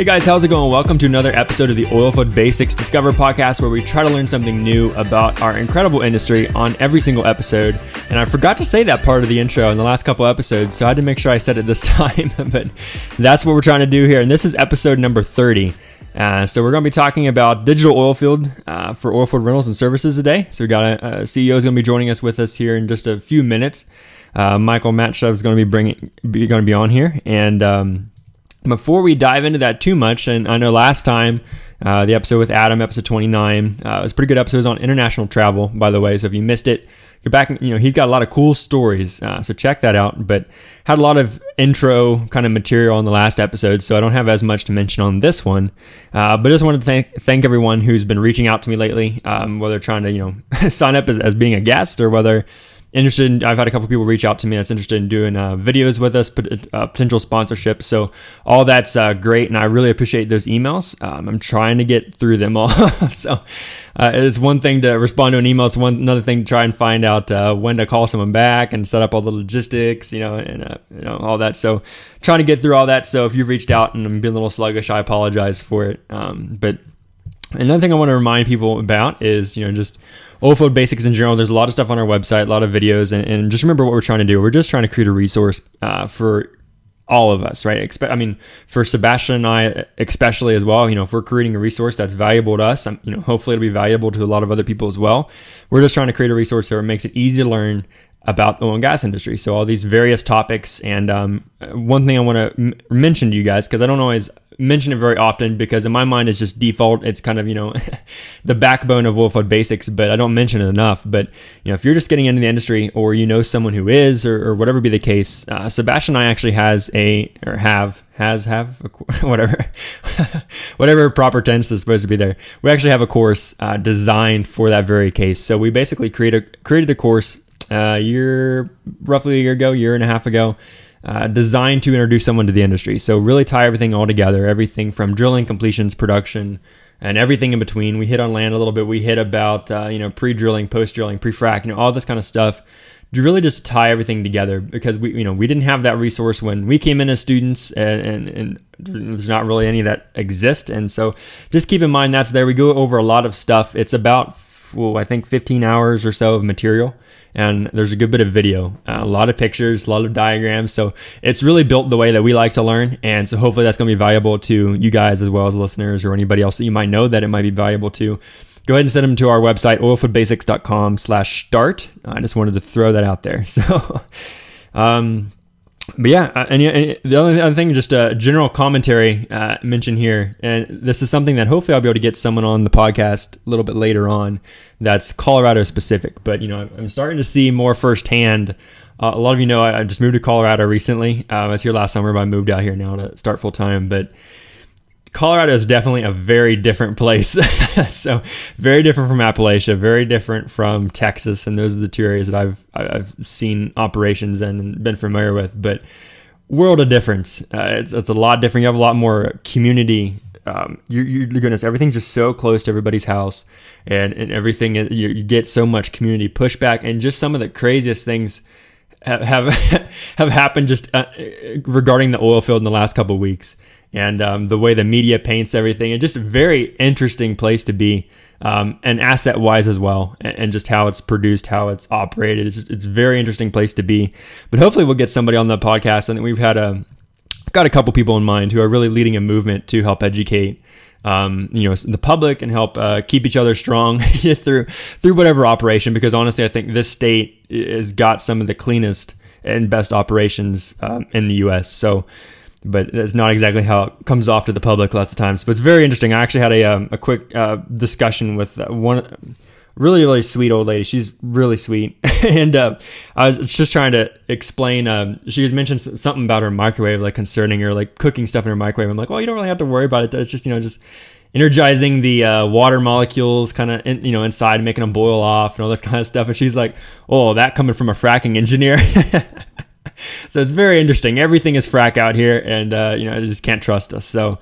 Hey guys, how's it going? Welcome to another episode of the Oilfield Basics Discover podcast where we try to learn something new about our incredible industry on every single episode. And I forgot to say that part of the intro in the last couple episodes, so I had to make sure I said it this time. but that's what we're trying to do here. And this is episode number 30. Uh, so we're going to be talking about digital oil field uh, for oil field rentals and services today. So we got a, a CEO is going to be joining us with us here in just a few minutes. Uh, Michael Maltsev is going to be bringing, be going to be on here, and um, before we dive into that too much, and I know last time uh, the episode with Adam, episode 29, uh, was a pretty good episode. It was on international travel, by the way. So if you missed it, go back. You know, he's got a lot of cool stories, uh, so check that out. But had a lot of intro kind of material on the last episode, so I don't have as much to mention on this one. Uh, but I just wanted to thank thank everyone who's been reaching out to me lately, um, whether trying to you know sign up as, as being a guest or whether interested in, I've had a couple people reach out to me that's interested in doing uh, videos with us, uh, potential sponsorship. So all that's uh, great, and I really appreciate those emails. Um, I'm trying to get through them all. so uh, it's one thing to respond to an email; it's one another thing to try and find out uh, when to call someone back and set up all the logistics, you know, and uh, you know all that. So trying to get through all that. So if you've reached out and I'm being a little sluggish, I apologize for it. Um, but another thing I want to remind people about is you know just Oilfield basics in general. There's a lot of stuff on our website, a lot of videos, and, and just remember what we're trying to do. We're just trying to create a resource uh, for all of us, right? I mean, for Sebastian and I, especially as well. You know, if we're creating a resource that's valuable to us, you know, hopefully it'll be valuable to a lot of other people as well. We're just trying to create a resource that makes it easy to learn about the oil and gas industry. So all these various topics, and um, one thing I want to m- mention to you guys because I don't always mention it very often because in my mind it's just default. It's kind of you know the backbone of oilfield basics, but I don't mention it enough. But you know if you're just getting into the industry or you know someone who is or, or whatever be the case, uh, Sebastian and I actually has a or have has have a, whatever whatever proper tense is supposed to be there. We actually have a course uh, designed for that very case. So we basically created created a course a year, roughly a year ago, year and a half ago, uh, designed to introduce someone to the industry. So really tie everything all together, everything from drilling, completions, production, and everything in between. We hit on land a little bit. We hit about uh, you know pre-drilling, post-drilling, pre-frac, you know all this kind of stuff. To really just tie everything together because we you know we didn't have that resource when we came in as students, and, and, and there's not really any that exist. And so just keep in mind that's there. We go over a lot of stuff. It's about well, I think 15 hours or so of material and there's a good bit of video, uh, a lot of pictures, a lot of diagrams. So it's really built the way that we like to learn. And so hopefully that's going to be valuable to you guys as well as listeners or anybody else that you might know that it might be valuable to. Go ahead and send them to our website, oilfieldbasics.com slash start. I just wanted to throw that out there. So, um, but yeah, uh, and, and, the other thing, just a general commentary uh, mention here, and this is something that hopefully I'll be able to get someone on the podcast a little bit later on. That's Colorado specific, but you know I'm starting to see more firsthand. Uh, a lot of you know I, I, just moved to Colorado recently. Uh, I was here last summer, but I moved out here now to start full time. But Colorado is definitely a very different place. so very different from Appalachia, very different from Texas, and those are the two areas that I've I've seen operations in and been familiar with. But world of difference. Uh, it's, it's a lot different. You have a lot more community. Um, you, you, goodness, everything's just so close to everybody's house, and and everything you, you get so much community pushback, and just some of the craziest things have have, have happened just uh, regarding the oil field in the last couple weeks and um, the way the media paints everything, and just a very interesting place to be, um, and asset wise as well, and, and, just how it's produced, how it's operated. It's just, it's very interesting place to be. But hopefully, we'll get somebody on the podcast. I think we've had a got a couple people in mind who are really leading a movement to help educate. Um, you know, the public and help uh, keep each other strong through through whatever operation. Because honestly, I think this state has got some of the cleanest and best operations um, in the U.S. So but that's not exactly how it comes off to the public lots of times. But it's very interesting. I actually had a um, a quick uh, discussion with uh, one really really sweet old lady. She's really sweet, and uh, I was just trying to explain. Um, she was mentioned something about her microwave, like concerning her, like cooking stuff in her microwave. I'm like, well, you don't really have to worry about it. It's just you know just energizing the uh, water molecules kind of you know inside making them boil off and all this kind of stuff and she's like oh that coming from a fracking engineer so it's very interesting. Everything is frack out here, and uh, you know, I just can't trust us. So,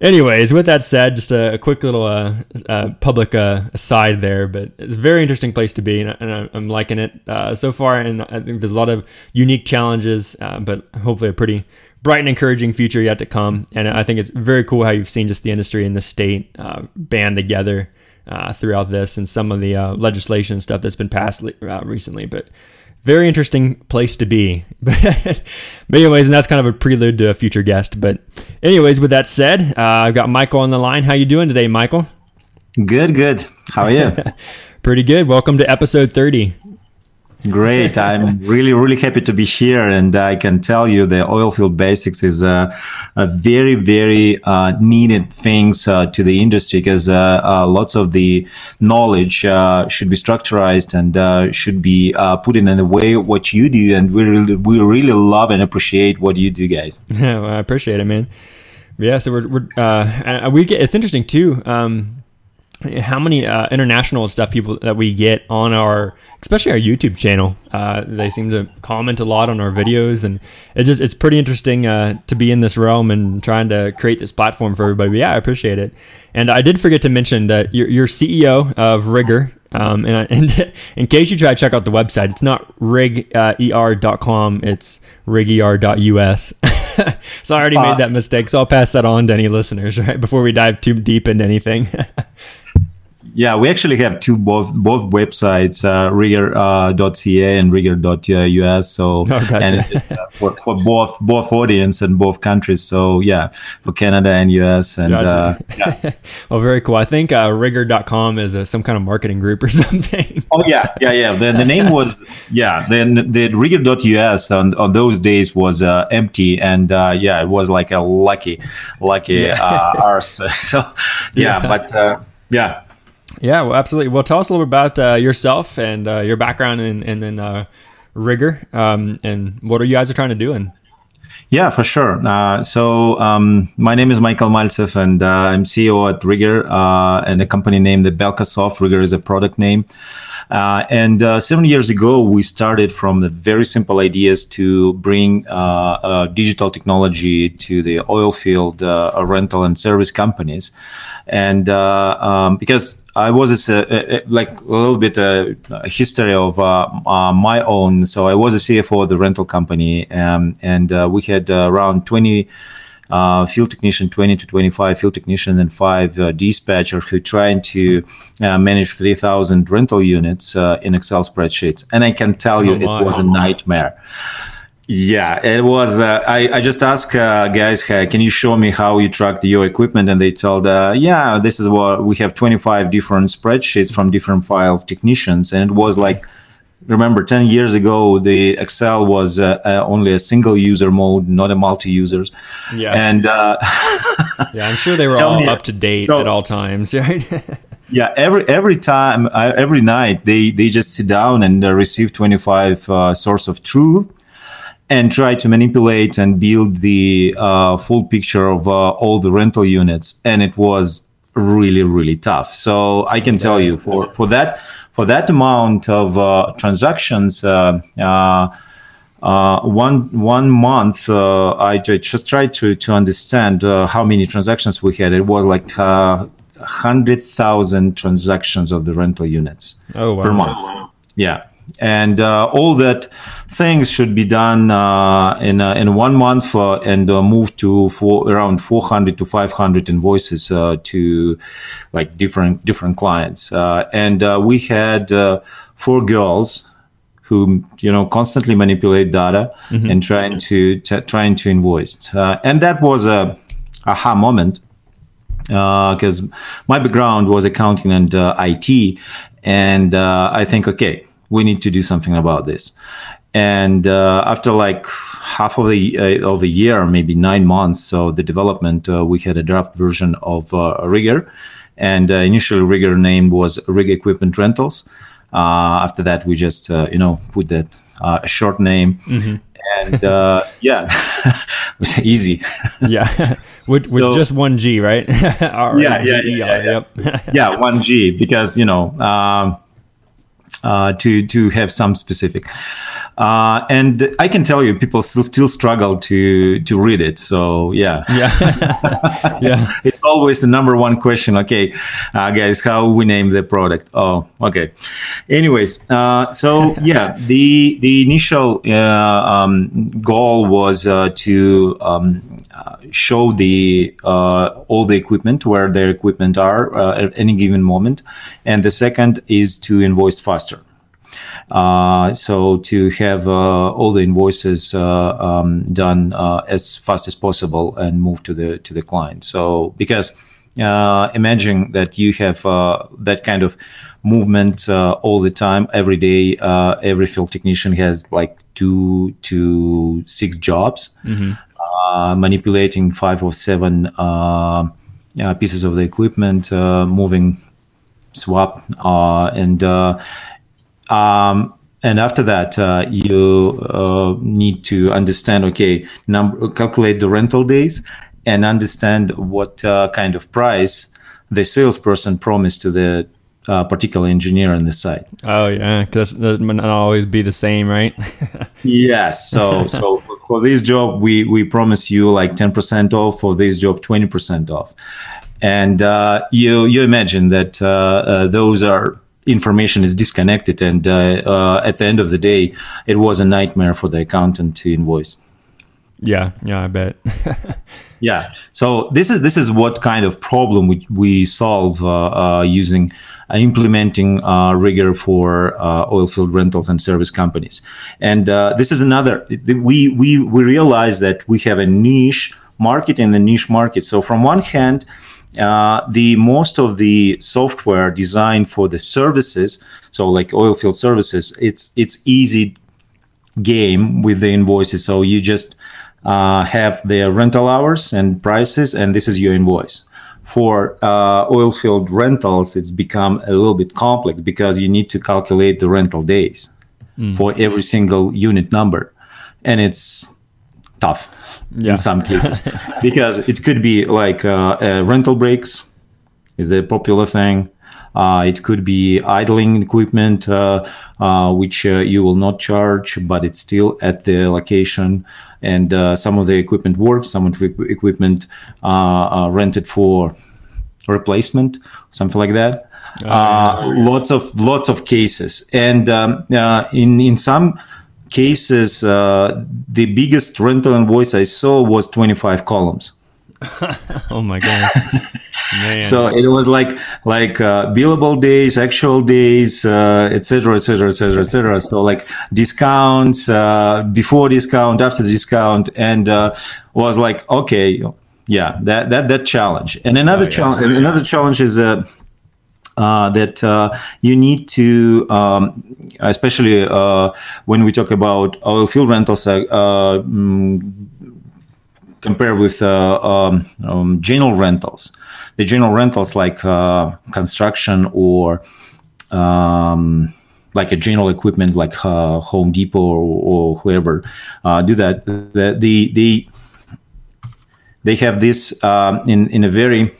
anyways, with that said, just a, a quick little uh, uh, public uh, aside there, but it's a very interesting place to be, and, and I'm liking it uh, so far. And I think there's a lot of unique challenges, uh, but hopefully a pretty bright and encouraging future yet to come. And I think it's very cool how you've seen just the industry and the state band together throughout this and some of the legislation stuff that's been passed recently. But very interesting place to be. but anyways, and that's kind of a prelude to a future guest. But anyways, with that said, uh, I've got Michael on the line. How you doing today, Michael? Good, good. How are you? Pretty good. Welcome to episode 30. Great. I'm really, really happy to be here. And I can tell you the oilfield basics is a, a very, very uh, needed things uh, to the industry because uh, uh lots of the knowledge uh, should be structured and uh, should be put in a way what you do. And we really, we really love and appreciate what you do, guys. Yeah, well, I appreciate it, man. Yeah, so we're, we're we get, it's interesting too. Um, how many uh, international stuff people that we get on our especially our youtube channel. Uh, they seem to comment a lot on our videos and it just it's pretty interesting uh, to be in this realm and trying to create this platform for everybody. But yeah i appreciate it and i did forget to mention that you're, you're ceo of Riger um, and, and, in case you try to check out the website it's not riger.com it's riger.us so i already made uh, that mistake so i'll pass that on to any listeners right before we dive too deep into anything yeah, we actually have two both both websites, uh, riger.ca uh, and riger.us. So oh, gotcha. and uh, for, for both both audience and both countries. So yeah, for Canada and US and gotcha. uh, yeah. well, very cool. I think uh, riger.com is a, some kind of marketing group or something. oh yeah, yeah, yeah. The, the name was yeah. Then the, the riger.us on, on those days was uh, empty and uh, yeah, it was like a lucky lucky yeah. uh, ours. so yeah, yeah. but uh, yeah yeah, well, absolutely. Well, tell us a little bit about uh, yourself and uh, your background and, and then uh, Riger um, and what are you guys are trying to do And Yeah, for sure. Uh, so um, my name is Michael Maltsev and uh, I'm CEO at Riger uh, and a company named the Belkasoft. Riger is a product name. Uh, and uh, seven years ago, we started from very simple ideas to bring uh, digital technology to the oil field rental and service companies. And um, because I was a, a, like a little bit a, a history of uh, uh, my own. So I was a CFO of the rental company, um, and uh, we had around 20 uh, field technician, 20 to 25 field technician, and five uh, dispatchers who trying to uh, manage 3,000 rental units in Excel spreadsheets. And I can tell you, oh it was a nightmare. Yeah, it was. Uh, I, I just asked uh, guys, hey, can you show me how you track your equipment? And they told, uh, yeah, this is what we have 25 different spreadsheets from different file technicians. And it was like, remember 10 years ago, the Excel was uh, uh, only a single user mode, not a multi users. Yeah. And uh, yeah, I'm sure they were all me, up to date so, at all times. Right. yeah every every time every night they they just sit down and receive 25 uh, source of truth and try to manipulate and build the uh, full picture of uh, all the rental units. And it was really, really tough. So I can tell you for, for that, for that amount of uh, transactions, uh, uh, uh, one one month, I just tried to to understand how many transactions we had. It was like hundred thousand transactions of the rental units oh, wow. per month. Yeah, and uh, all that things should be done uh, in uh, in one month uh, and uh, move to for around 400 to 500 invoices uh, to like different different clients. And we had four girls who you know constantly manipulate data mm-hmm. and trying to t- trying to invoice. And that was a aha moment because my background was accounting and IT and I think okay we need to do something about this. And uh, after like half of the uh, of a year, maybe nine months of the development, uh, we had a draft version of uh, Riger, and uh, initially Riger name was Rig Equipment Rentals. Uh, after that, we just you know put that a short name. Mm-hmm and uh, yeah, it was easy. yeah, with, so, with just one G, right? yeah, yeah, yeah, yeah, yeah. yeah, one G because you know um, uh, to to have some specific. uh, and I can tell you, people still still struggle to to read it. So yeah, yeah, yeah. it's, it's, always the number one question. Okay, uh, guys, how we name the product? Oh, okay. Anyways, uh, so yeah, the the initial uh, um, goal was uh, to um, show the all the equipment where their equipment are at any given moment, and the second is to invoice faster. Uh, so to have uh, all the invoices uh, um, done as fast as possible and move to the to the client. So because imagine that you have that kind of movement uh, all the time, every day. Uh, every field technician has like two to six jobs, mm-hmm. Uh, manipulating five or seven pieces of the equipment, moving, swap, and um, and after that, uh, you uh, need to understand, okay, number, calculate the rental days and understand what uh, kind of price the salesperson promised to the uh, particular engineer on the site. Oh yeah, because that might not always be the same, right? yes. So so for, for, this job, we we promise you like ten percent off. For this job, twenty percent off. And uh, you you imagine that uh, those are information is disconnected and uh, uh, at the end of the day it was a nightmare for the accountant to invoice yeah yeah i bet yeah so this is this is what kind of problem we, we solve uh, uh using uh, implementing uh, Riger for oil field rentals and service companies and this is another we we we realize that we have a niche market in the niche market so from one hand uh, the most of the software designed for the services, so like oilfield services, it's it's easy game with the invoices. So you just uh, have the rental hours and prices, and this is your invoice. For uh, oilfield rentals, it's become a little bit complex because you need to calculate the rental days mm. for every single unit number, and it's tough yeah. in some cases because it could be like uh, uh, rental breaks is a popular thing it could be idling equipment uh, uh, which uh, you will not charge but it's still at the location. And some of the equipment works some of the equipment rented for replacement something like that. Oh, lots of lots of cases. And um, in in some cases, uh, the biggest rental invoice I saw was 25 columns. oh my god! so it was like like uh, billable days, actual days, etc., etc., etc., etc. So like discounts uh, before discount, after discount, and uh, was like okay, yeah, that that that challenge. And another oh, yeah. challenge, another challenge is uh, uh, that uh, you need to, um, especially uh, when we talk about oil field rentals, uh, mm, compare with uh, um, um, general rentals. The general rentals like uh, construction or um, like a general equipment like Home Depot or, or whoever do that. The, the, they have this um, in, in a very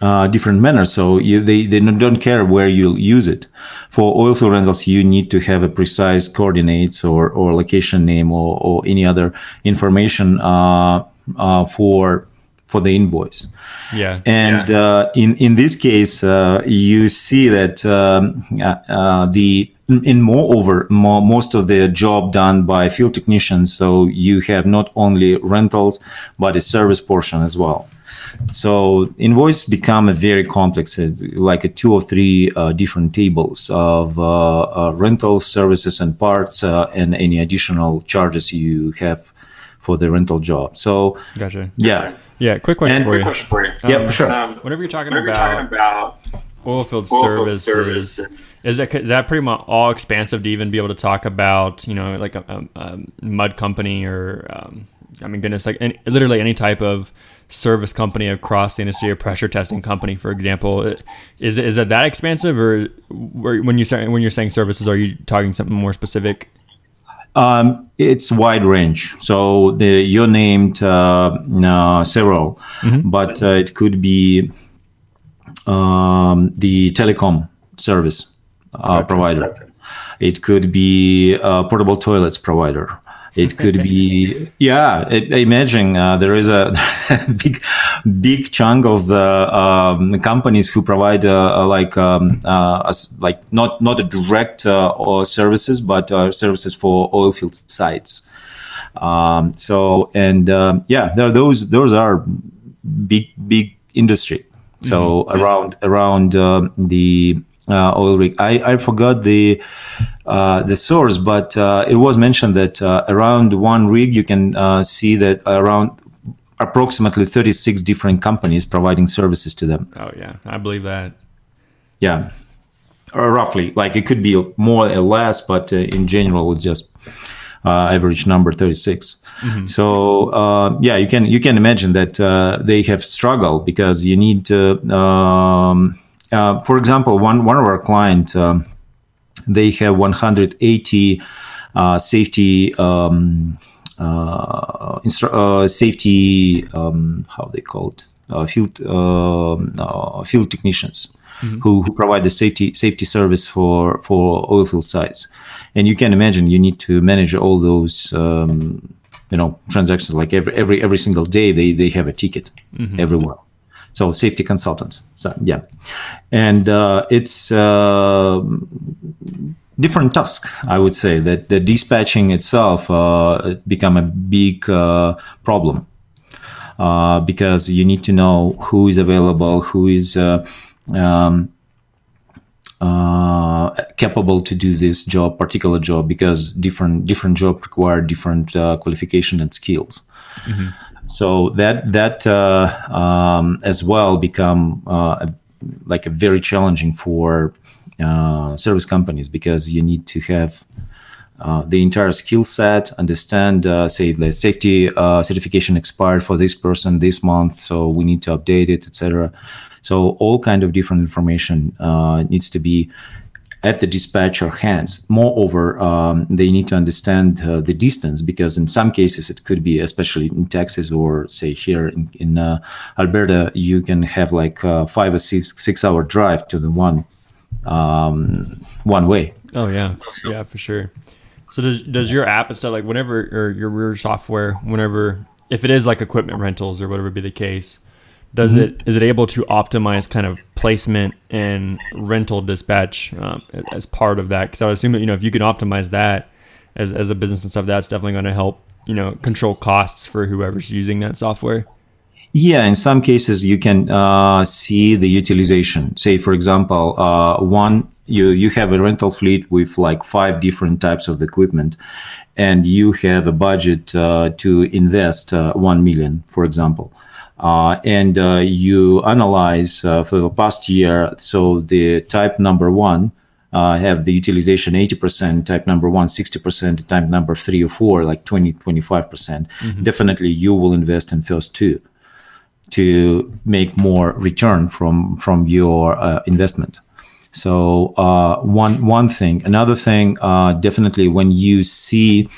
uh, different manner. So you, they, they don't care where you use it. For oilfield rentals, you need to have a precise coordinates or, or location name or, or any other information uh, uh, for for the invoice. Yeah. And yeah. Uh, in in this case, uh, you see that um, uh, the in moreover, more, most of the job done by field technicians. So you have not only rentals, but a service portion as well. So invoice become a very complex, uh, like a two or three uh, different tables of uh, uh rental services and parts uh, and any additional charges you have for the rental job. So gotcha. Yeah. Yeah. Quick question, for, you. question for you. Um, yeah, for sure. Um, whenever you're talking whenever about, you're talking about oilfield services, service. is that is that pretty much all expansive to even be able to talk about you know like a, a, a mud company or um, I mean goodness like any, literally any type of service company across the industry, a pressure testing company, for example. Is is it that expansive, or when you start when you're saying services, are you talking something more specific? Um, it's wide range. So the, you named uh, uh, several, mm-hmm. but uh, it could be um, the telecom service uh, provider. It could be a portable toilets provider. It could be, yeah. It, imagine uh, there is a, a, big, big chunk of the um, companies who provide uh, like um, uh, like not not a direct uh, services, but uh, services for oil field sites. Um, so and um, yeah, there those those are big big industry. So mm-hmm. around around uh, the uh, oil rig. I, I forgot the uh, the source, but uh, it was mentioned that uh, around one rig you can uh, see that around approximately 36 different companies providing services to them. Oh yeah, I believe that. Yeah, or roughly. Like it could be more or less, but in general, it's just average number 36. Mm-hmm. So uh, yeah, you can you can imagine that uh, they have struggled because you need to. Um, uh, for example, one one of our clients, um, they have 180 uh, safety um, uh, instru- uh, safety um, how they call it field um, field technicians. Mm-hmm. Who, who provide the safety safety service for for oil field sites, and you can imagine you need to manage all those um, you know transactions like every every every single day they they have a ticket mm-hmm. everywhere so safety consultants so yeah and uh, it's uh, different task i would say that the dispatching itself uh, become a big uh, problem uh, because you need to know who is available who is uh, um, uh, capable to do this job, particular job, because different different job require different uh, qualification and skills. Mm-hmm. So that that uh, um, as well become uh, like a very challenging for uh, service companies because you need to have uh, the entire skill set, understand, uh, say, the safety uh, certification expired for this person this month, so we need to update it, etc. So all kind of different information uh, needs to be at the dispatcher hands. Moreover, um, they need to understand uh, the distance because in some cases it could be, especially in Texas or say here in, in uh, Alberta, you can have like uh, five or six six hour drive to the one um, one way. Oh yeah, yeah for sure. So does does your app and stuff like whenever or your rear software whenever if it is like equipment rentals or whatever be the case does mm-hmm. it is it able to optimize kind of placement and rental dispatch um, as part of that because i would assume that you know if you can optimize that as, as a business and stuff that's definitely going to help you know control costs for whoever's using that software yeah, in some cases you can uh, see the utilization. Say, for example, uh, one you you have a rental fleet with like five different types of equipment, and you have a budget uh, to invest uh, one million, for example. Uh, and uh, you analyze uh, for the past year. So the type number one uh, have the utilization 80%, type number one 60%, type number three or four like 20, 25%. percent mm hmm Definitely you will invest in first two to make more return from from your uh, investment. So uh, one one thing, another thing, definitely when you see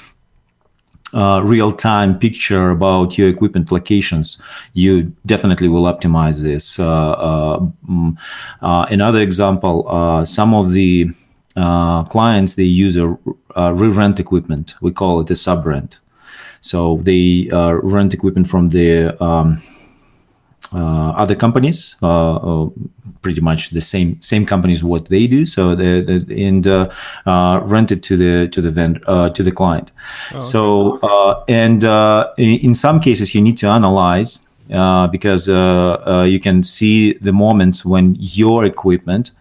uh, real time picture about your equipment locations, you definitely will optimize this. Uh, uh, mm, uh another example, some of the clients they use a, a re-rent equipment. We call it a sub rent. So they rent equipment from the um, other companies, uh, uh, pretty much the same same companies what they do. So they, they and rent it to the to the vendor to the client. Oh, okay. So and in some cases you need to analyze uh, because uh, uh, you can see the moments when your equipment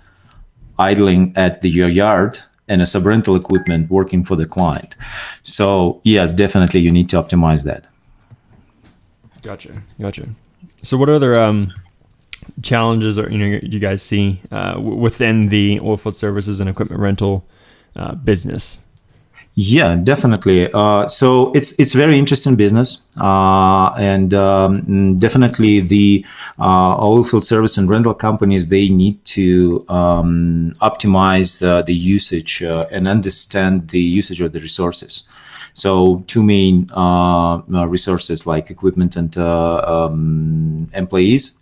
idling at the, your yard and a sub-rental equipment working for the client. So yes, definitely you need to optimize that. Gotcha. Gotcha. So, what other um, challenges are you know you guys see uh, within the oilfield services and equipment rental uh, business? Yeah, definitely. Uh, so it's it's very interesting business, uh, and um, definitely the uh, oilfield service and rental companies they need to um, optimize the usage uh, and understand the usage of the resources. So two main uh, uh, resources like equipment and uh, um, employees.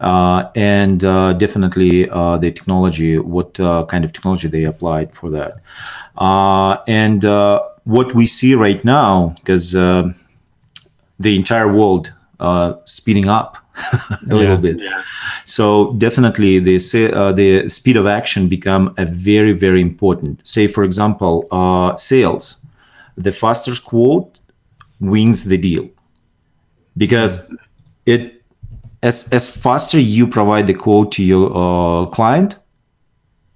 uh, and uh, definitely uh, the technology, what uh, kind of technology they applied for that. Uh, and uh, what we see right now, because the entire world speeding up a yeah. little bit. Yeah. So definitely the the speed of action become a very very important. Say for example, sales, the faster quote wins the deal. Because it as as faster you provide the quote to your uh, client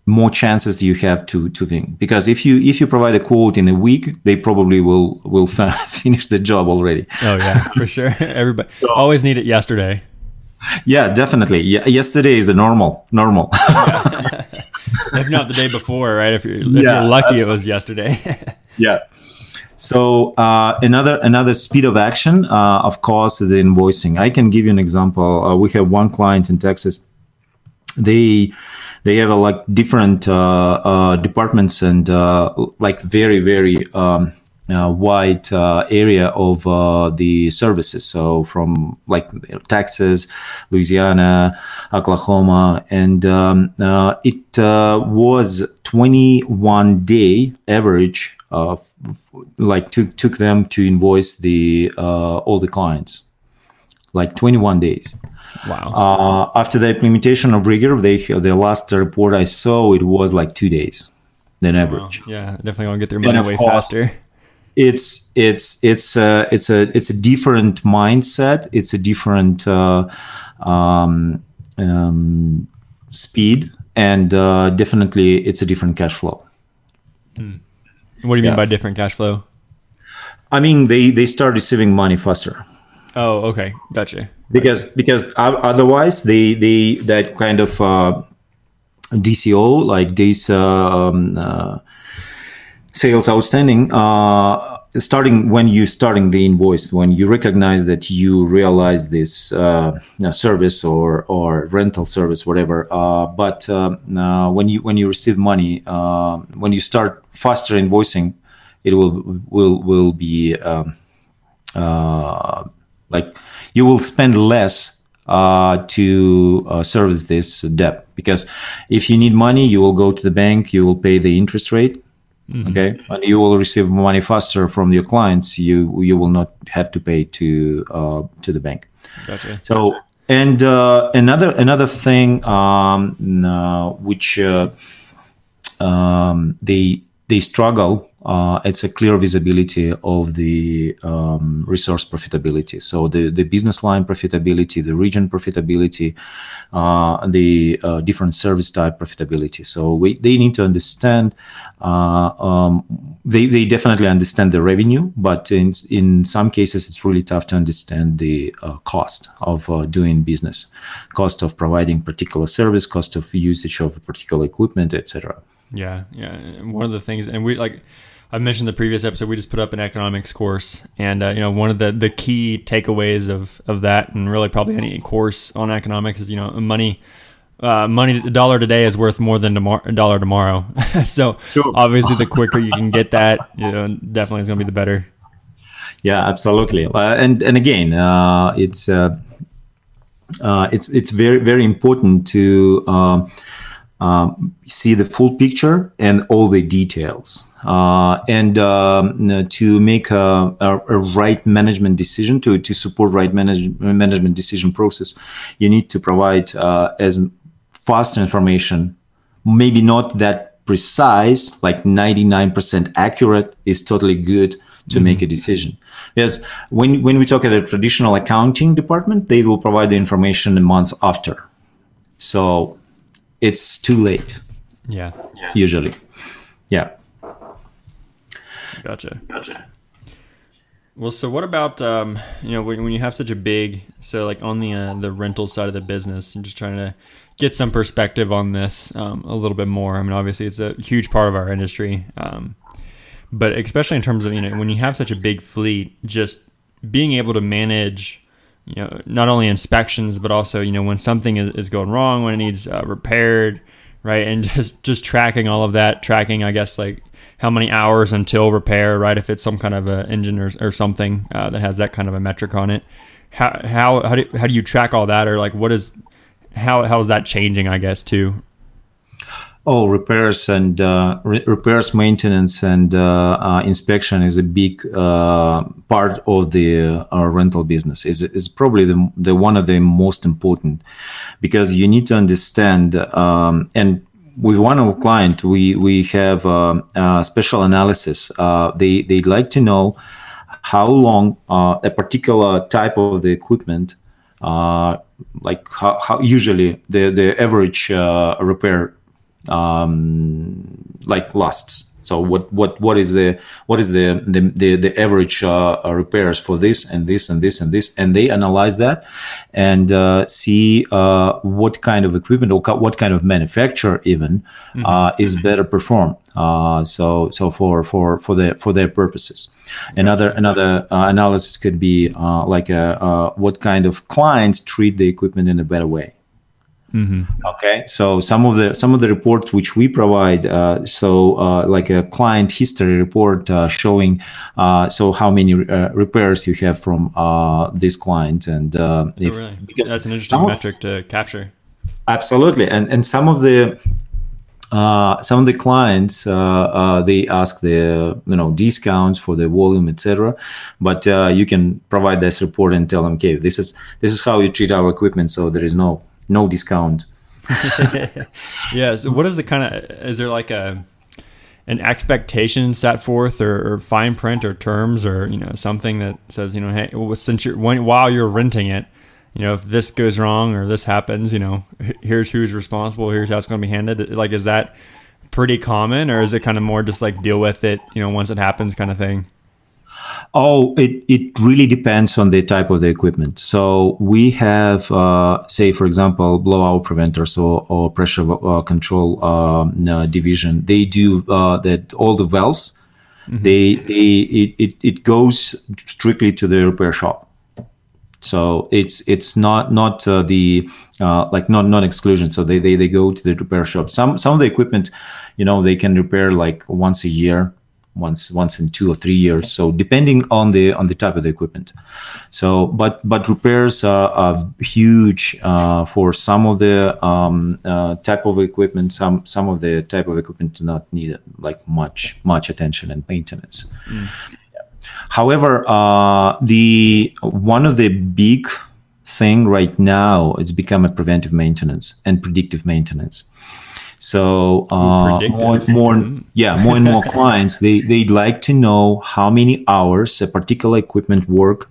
more chances you have to to win. Because if you if you provide a quote in a week they probably will will finish the job already. Oh yeah for sure. Everybody so, always need it yesterday. Yeah definitely. Yeah, yesterday is a normal normal if not the day before right if you're, if yeah, you're lucky it was yesterday yeah so uh, another another speed of action, uh, of course, is the invoicing. I can give you an example. Uh, we have one client in Texas. They they have a, like different uh, uh, departments and uh, like very very um, wide area of the services. So from like Texas, Louisiana, Oklahoma, and um, it was 21 day average uh, like took took them to invoice the uh, all the clients, like 21 days. Wow. Uh, after the implementation of Riger, they the last report I saw it was like two days, than average. Wow. Yeah, definitely to get their money way course, faster. It's it's it's a it's a it's a different mindset. It's a different uh, um, um, speed, and uh, definitely it's a different cash flow. Hmm. What do you mean by different cash flow? I mean they they start receiving money faster. Oh, okay, gotcha. Because because otherwise they they that kind of uh, DCO like this uh, um, uh, sales outstanding uh, starting when you starting the invoice when you recognize that you realize this uh, service or or rental service whatever uh, but uh, uh when you when you receive money uh, when you start faster invoicing it will will will be um, uh, like you will spend less uh to service this debt because if you need money you will go to the bank you will pay the interest rate Mm-hmm. Okay, and you will receive money faster from your clients. You you will not have to pay to uh, to the bank. Gotcha. So and uh, another another thing um, uh, which uh, um, they they struggle uh, it's a clear visibility of the um, resource profitability. So the, the business line profitability, the region profitability, uh, the uh, different service type profitability. So we, they need to understand. Uh, um, they, they definitely understand the revenue, but in in some cases it's really tough to understand the uh, cost of uh, doing business, cost of providing particular service, cost of usage of particular equipment, etc. Yeah, yeah. One of the things, and we like I mentioned the previous episode, we just put up an economics course, and uh, you know one of the the key takeaways of of that, and really probably any course on economics is you know money. Uh, money a dollar today is worth more than a dollar tomorrow. so sure. obviously, the quicker you can get that, you know, definitely is going to be the better. Yeah, absolutely. Uh, and and again, uh, it's uh, uh, it's it's very very important to um, see the full picture and all the details. Uh, and um, to make a, a, a, right management decision to, to support right manage, management decision process you need to provide uh, as fast information maybe not that precise like 99% accurate is totally good to mm-hmm. make a decision. Yes when, when we talk at a traditional accounting department they will provide the information a month after. So it's too late yeah usually yeah Gotcha. Gotcha. Well, so what about um, you know when, when you have such a big so like on the uh, the rental side of the business, I'm just trying to get some perspective on this um, a little bit more. I mean, obviously it's a huge part of our industry, um, but especially in terms of you know when you have such a big fleet, just being able to manage you know not only inspections but also you know when something is, is going wrong, when it needs uh, repaired, right, and just just tracking all of that, tracking I guess like how many hours until repair, right? If it's some kind of a engine or, or something uh, that has that kind of a metric on it, how how how do, how do you track all that, or like what is how how is that changing? I guess too. Oh, repairs and uh, re- repairs, maintenance, and uh, uh, inspection is a big uh, part of the uh, rental business. is is probably the, the one of the most important because you need to understand um, and with one of our client we we have uh, special analysis. they they'd like to know how long a particular type of the equipment like how, how, usually the the average repair um, like lasts. So what what what is the what is the the the, the average uh, uh, repairs for this and this and this and this, and they analyze that and uh, see uh, what kind of equipment or what kind of manufacturer even mm-hmm. Uh, is better perform. Uh, so so for for for their for their purposes. Another another analysis could be like a, what kind of clients treat the equipment in a better way. Mm-hmm. Okay, so some of the some of the reports which we provide, uh, so uh, like a client history report uh, showing uh, so how many uh, repairs you have from uh, this client, and if, oh, really? because that's an interesting metric to capture. Absolutely, and and some of the uh, some of the clients uh, uh, they ask the you know discounts for the volume etc but you can provide this report and tell them okay this is this is how you treat our equipment so there is no no discount. yeah. So what is the kind of is there like a an expectation set forth or, or, fine print or terms or you know something that says you know hey well, since you're when, while you're renting it you know if this goes wrong or this happens you know here's who's responsible here's how it's going to be handled like is that pretty common or is it kind of more just like deal with it you know once it happens kind of thing Oh, it, it really depends on the type of the equipment. So we have, uh, say, for example, blowout preventers or, or pressure uh, control uh, uh division. They do uh, that all the valves. Mm-hmm. They, they it, it, it goes strictly to the repair shop. So it's it's not not uh, the like not non exclusion. So they, they they go to the repair shop. Some some of the equipment, you know, they can repair like once a year once once in two or three years. So depending on the on the type of the equipment. So but but repairs are, are huge uh, for some of the um, uh, type of equipment. Some some of the type of equipment do not need like much much attention and maintenance. Mm. However, uh, the one of the big thing right now it's become a preventive maintenance and predictive maintenance. So uh, more, more, yeah, more and more clients they they'd like to know how many hours a particular equipment work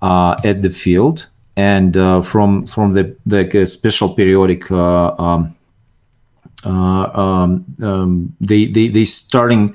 uh, at the field, and uh, from from the the special periodic. Uh, um, uh, um, um, they they they starting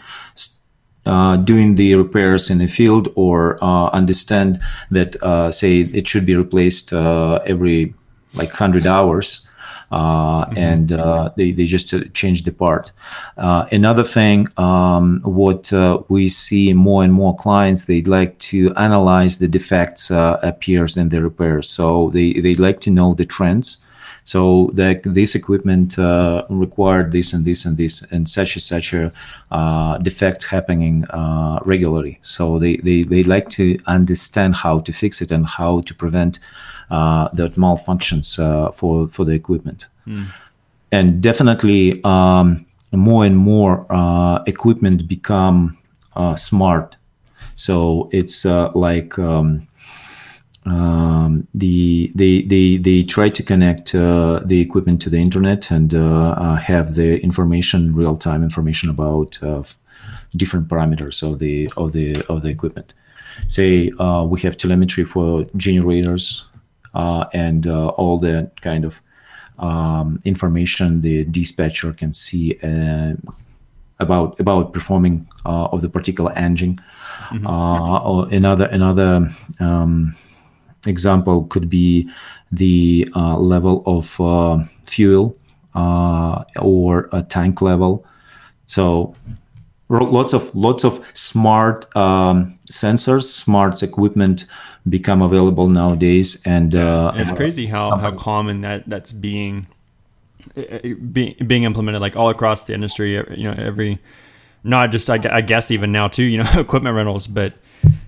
uh, doing the repairs in the field or understand that say it should be replaced every like 100 hours uh, mm-hmm. and uh, they, they just uh, changed the part. Uh, another thing, um, what uh, we see more and more clients, they'd like to analyze the defects appears in the repairs. So they, they like to know the trends. So that this equipment uh, required this and this and this and such and such a uh, defect happening uh, regularly. So they, they, they like to understand how to fix it and how to prevent uh, that malfunctions uh, for for the equipment. Mm. And definitely, um, more and more uh, equipment become smart. So it's like um, um, the they they they try to connect uh, the equipment to the internet and uh, uh, have the information real time information about different parameters of the of the of the equipment. Say we have telemetry for generators uh, and uh, all the kind of um, information the dispatcher can see uh, about about performing of the particular engine. Mm-hmm. another another um, example could be the uh, level of uh, fuel uh, or a tank level. So lots of lots of smart um, sensors, smart equipment become available nowadays. And uh, it's crazy how, how common that that's being being being implemented like all across the industry. You know, every not just I, I guess even now too. You know, equipment rentals, but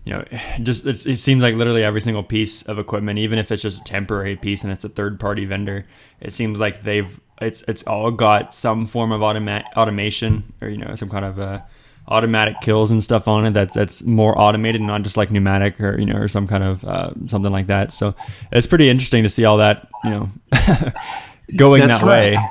you know, just it seems like literally every single piece of equipment, even if it's just a temporary piece and it's a third party vendor, it seems like they've it's it's all got some form of automa- automation or you know some kind of uh, automatic kills and stuff on it that's that's more automated, not just like pneumatic or you know or some kind of uh, something like that. So it's pretty interesting to see all that you know going that's that right. way.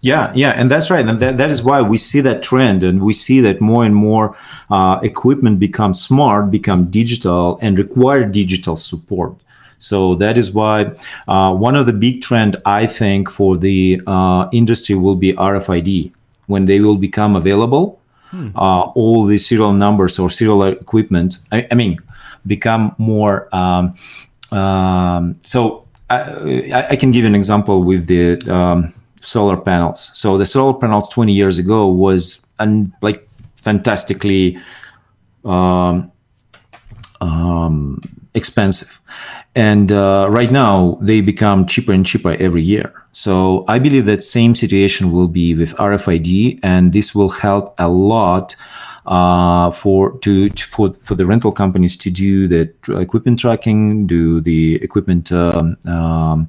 Yeah, yeah, and that's right, and that, that is why we see that trend, and we see that more and more uh, equipment become smart, become digital, and require digital support. So that is why uh, one of the big trend I think for the uh, industry will be RFID when they will become available. Hmm. Uh, all the serial numbers or serial equipment, I, I mean, become more. Um, um, so I, I, can give you an example with the um, solar panels. So the solar panels 20 years ago was un, like fantastically um, um, expensive. And uh, right now they become cheaper and cheaper every year. So I believe that same situation will be with RFID, and this will help a lot uh, for to, to, for for the rental companies to do the equipment tracking, do the equipment um, um,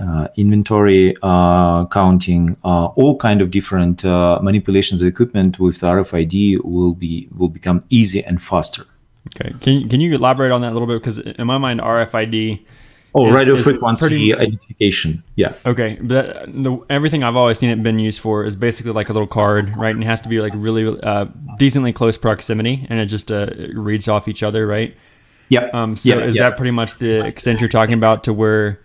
uh, inventory uh, counting, uh, all kind of different uh, manipulations of equipment with RFID will be will become easy and faster. Okay, can you, can you elaborate on that a little bit? Because in my mind, RFID. Oh, is, radio frequency pretty, identification. Yeah. Okay, but the, everything I've always seen it been used for is basically like a little card, right? And it has to be like really uh, decently close proximity, and it just uh, reads off each other, right? Yep. Um, so is that pretty much the extent you're talking about to where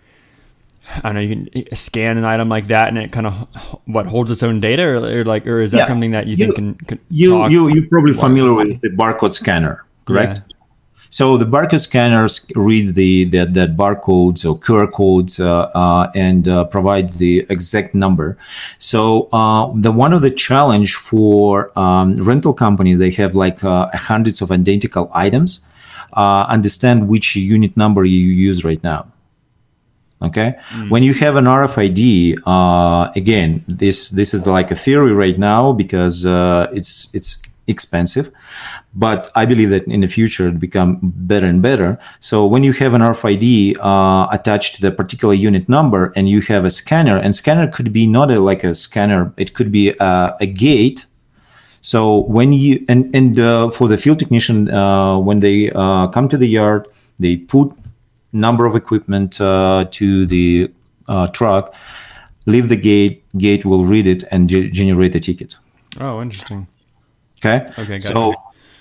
I don't know, you can scan an item like that, and it kind of what holds its own data, or, or like, or is that yeah. something that you, you think can, can you you you're probably familiar with the barcode scanner, correct? Yeah. So the barcode scanners reads the that, that barcodes or QR codes uh, uh, and uh, provide the exact number. So uh, the one of the challenge for um, rental companies they have like uh, hundreds of identical items. Uh, understand which unit number you use right now okay mm. when you have an rfid uh, again this this is like a theory right now because uh, it's it's expensive but i believe that in the future it become better and better so when you have an rfid uh, attached to the particular unit number and you have a scanner and scanner could be not a, like a scanner it could be a, a gate so when you and and uh, for the field technician uh, when they uh, come to the yard they put number of equipment uh, to the uh, truck, leave the gate, gate will read it and ge- generate a ticket. Oh, interesting. Okay. Okay. So.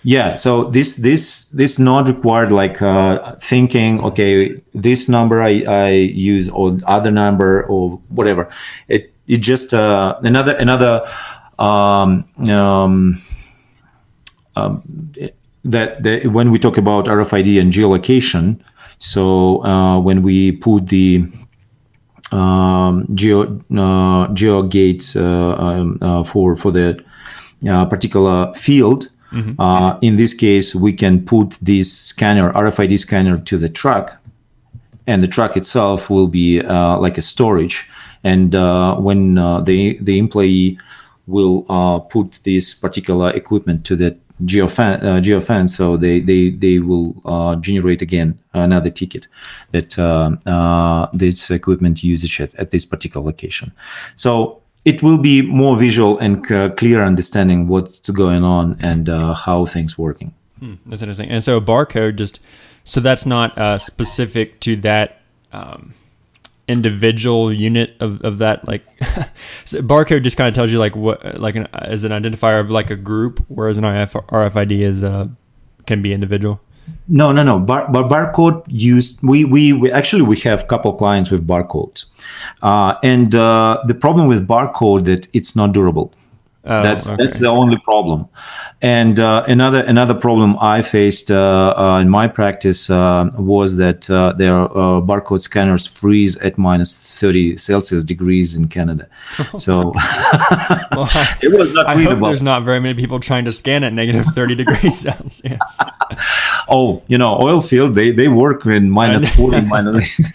Yeah, so this this this not required like uh, thinking. Okay, this number I, I use or other number or whatever. It it just uh, another another um, um, um, that, that when we talk about RFID and geolocation, so uh, when we put the um, geo uh, geo gates uh, um, uh, for for the uh, particular field. Mm-hmm. Uh, in this case, we can put this scanner, RFID scanner, to the truck, and the truck itself will be like a storage. And when the the employee will put this particular equipment to the geofence, uh, geofence so they they they will uh, generate again another ticket that uh, uh, this equipment usage at, at this particular location. So it will be more visual and clear understanding what's going on and uh, how things working. Hmm, that's interesting. And so barcode just so that's not uh, specific to that. Um, individual unit of, of that like so barcode just kind of tells you like what like an as an identifier of like a group whereas an RF, RFID is uh can be individual no no no. Bar, bar, barcode used we, we we actually we have a couple clients with barcodes. Uh, and uh, the problem with barcode that it's not durable Oh, that's okay. that's the only problem. And uh, another another problem I faced uh, uh, in my practice uh, was that uh, their uh, barcode scanners freeze at minus thirty Celsius degrees in Canada. So well, it was not I hope there's not very many people trying to scan at negative thirty degrees Celsius. oh, you know, oil field they they work in minus forty minus.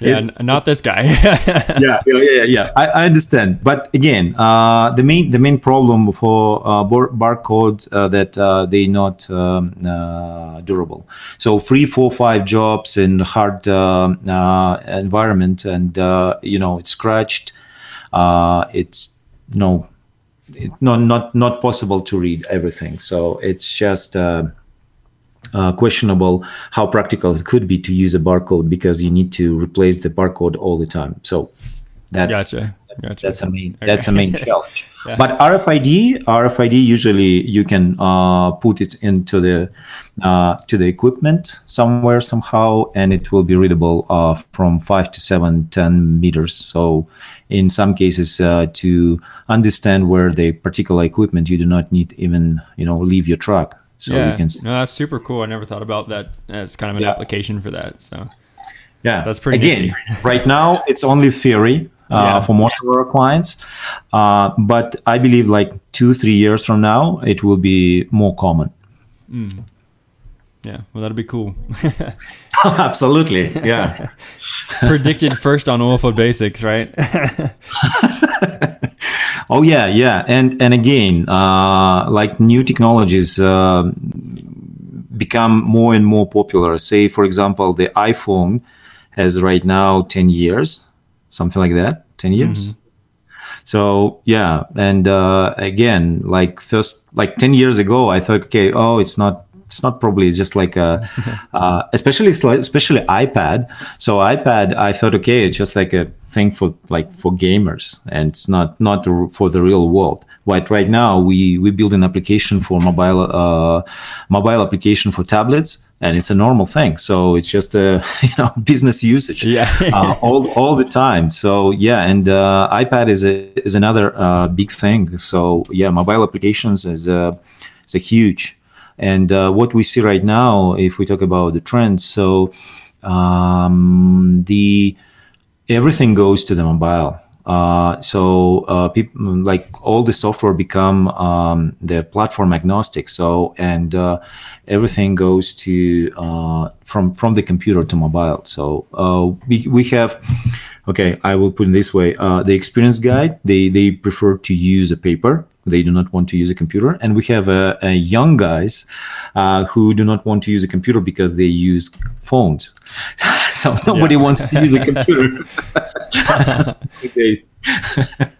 yeah, not this guy. yeah, yeah, yeah, yeah. I, I understand, but again, uh, the main the main problem for uh, bar- barcodes uh, that uh, they not um, durable. So three, four, five jobs in hard environment, and you know it's scratched. It's no, it, not not not possible to read everything. So it's just. Uh, questionable how practical it could be to use a barcode because you need to replace the barcode all the time. So that's Gotcha. That's, Gotcha. that's a main Okay. that's a main challenge. Yeah. But RFID RFID usually you can uh, put it into the uh, to the equipment somewhere somehow, and it will be readable uh, from five to seven ten meters. So in some cases, uh, to understand where the particular equipment, you do not need even you know leave your truck. So yeah, you can no, that's super cool. I never thought about that as kind of an Yeah. application for that. So Yeah, That's pretty Again, right now it's only theory Yeah. for most of our clients, uh, but I believe like two, three years from now, it will be more common. yeah, well, that'd be cool. Absolutely, yeah. Predicted first on Oilfield Basics, right? oh yeah, yeah, and and again, uh, like new technologies. Uh, become more and more popular say for example the iphone has right now 10 years something like that 10 years So yeah, and uh, again, like first, like ten years ago, I thought, okay, oh, it's not, it's not probably just like a, uh, especially especially iPad. So iPad, I thought, okay, it's just like a thing for like for gamers, and it's not not for the real world. But right now, we we build an application for mobile uh, mobile application for tablets, and it's a normal thing. So it's just a you know business usage Yeah. uh, all all the time. So yeah, and uh, iPad is a is another uh, big thing. So yeah, mobile applications is a is a huge. And uh, what we see right now, if we talk about the trends, so um, the everything goes to the mobile. Uh, so uh, like all the software become um, the platform agnostic. So and uh, everything goes to uh, from from the computer to mobile. So uh, we we have okay. I will put it this way: uh, the experience guide they they prefer to use a paper. They do not want to use a computer, and we have a young guys uh, who do not want to use a computer because they use phones. so nobody wants to use a computer.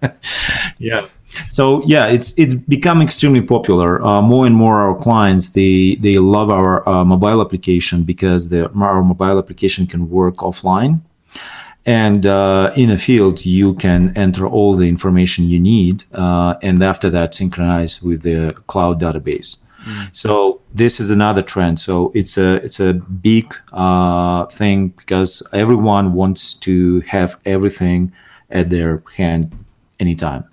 Yeah. So yeah, it's it's become extremely popular. Uh, more and more our clients they they love our uh, mobile application because the our mobile application can work offline. And uh, in a field, you can enter all the information you need, uh, and after that, synchronize with the cloud database. So this is another trend. So it's a it's a big uh, thing because everyone wants to have everything at their hand anytime.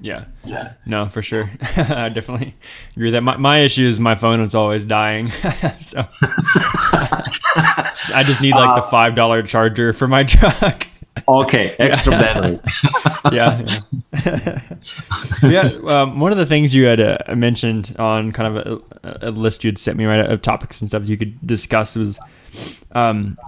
Yeah. Yeah. No, for sure. I definitely agree with that. My, my issue is my phone is always dying. so I just need like the $5 charger for my truck. Okay, extra battery. yeah. Yeah. yeah um, one of the things you had uh, mentioned on kind of a, a list you had sent me, right, of topics and stuff you could discuss was um,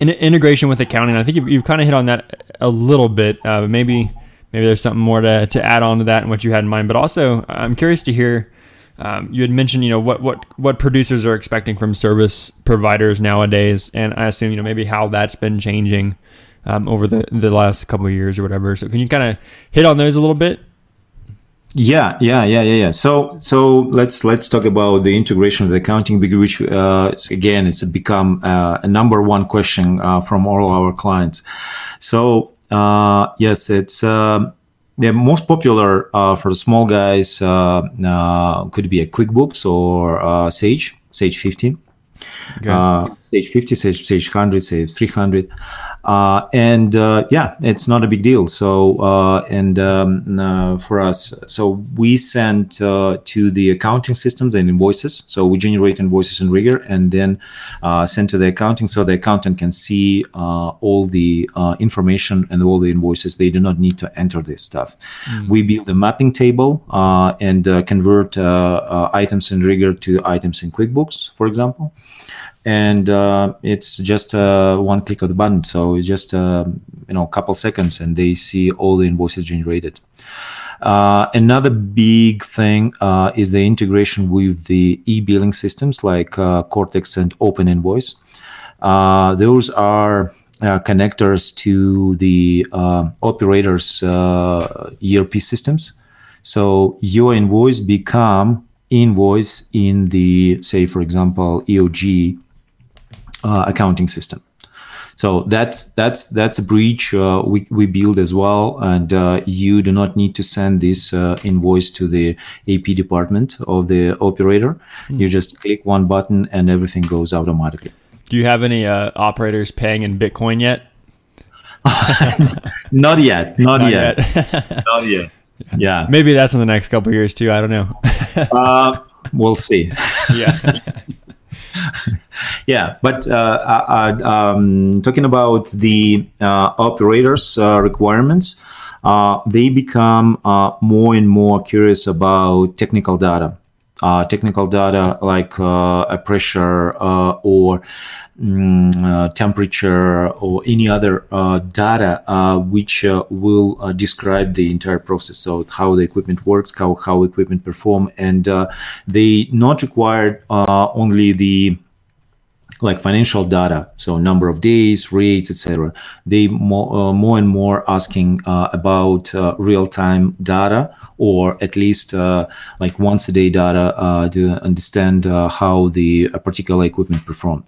in, integration with accounting. I think you've, you've kind of hit on that a little bit. Uh, maybe maybe there's something more to, to add on to that and what you had in mind. But also, I'm curious to hear. Um, you had mentioned, you know, what what what producers are expecting from service providers nowadays, and I assume, you know, maybe how that's been changing um, over the the last couple of years or whatever. So, can you kind of hit on those a little bit? Yeah, yeah, yeah, yeah, yeah. So, so let's let's talk about the integration of the accounting, which uh, again, it's become uh, a number one question uh, from all our clients. So, yes, it's uh, the most popular uh, for the small guys uh, uh, could be a QuickBooks or uh, Sage, Sage 15 Okay. uh, Sage 50 Sage, stage 100 Sage 300 uh, and uh, yeah it's not a big deal. So uh, and um, uh, for us so we send uh, to the accounting systems and invoices. So we generate invoices in Riger and then uh, send to the accounting so the accountant can see uh, all the uh, information and all the invoices. They do not need to enter this stuff. We build a mapping table uh, and uh, convert items in Riger to items in quickbooks for example and uh, it's just uh, one click of the button. So it's just uh, you know a couple seconds, and they see all the invoices generated. Uh, another big thing uh, is the integration with the e-billing systems like uh, Cortex and Open Invoice. those are connectors to the operators' ERP systems. So your invoice become invoice in the say for example EOG uh, accounting system. So that's that's that's a breach uh, we we build as well, and uh, you do not need to send this uh, invoice to the AP department of the operator. Mm. You just click one button and everything goes automatically. Do you have any uh, operators paying in Bitcoin yet? not yet. Not, not yet. yet. not yet. Yeah. Maybe that's in the next couple years too. I don't know. uh, we'll see. yeah. yeah, but uh, uh, uh, um, talking about the operators' requirements, they become more and more curious about technical data. Technical data like a pressure or um, uh, temperature or any other uh, data uh, which uh, will uh, describe the entire process. So how the equipment works how, how equipment perform and uh, they not require only the like financial data so number of days rates etc they more, uh, more and more asking uh, about uh, real-time data or at least like once a day data to understand how the particular equipment perform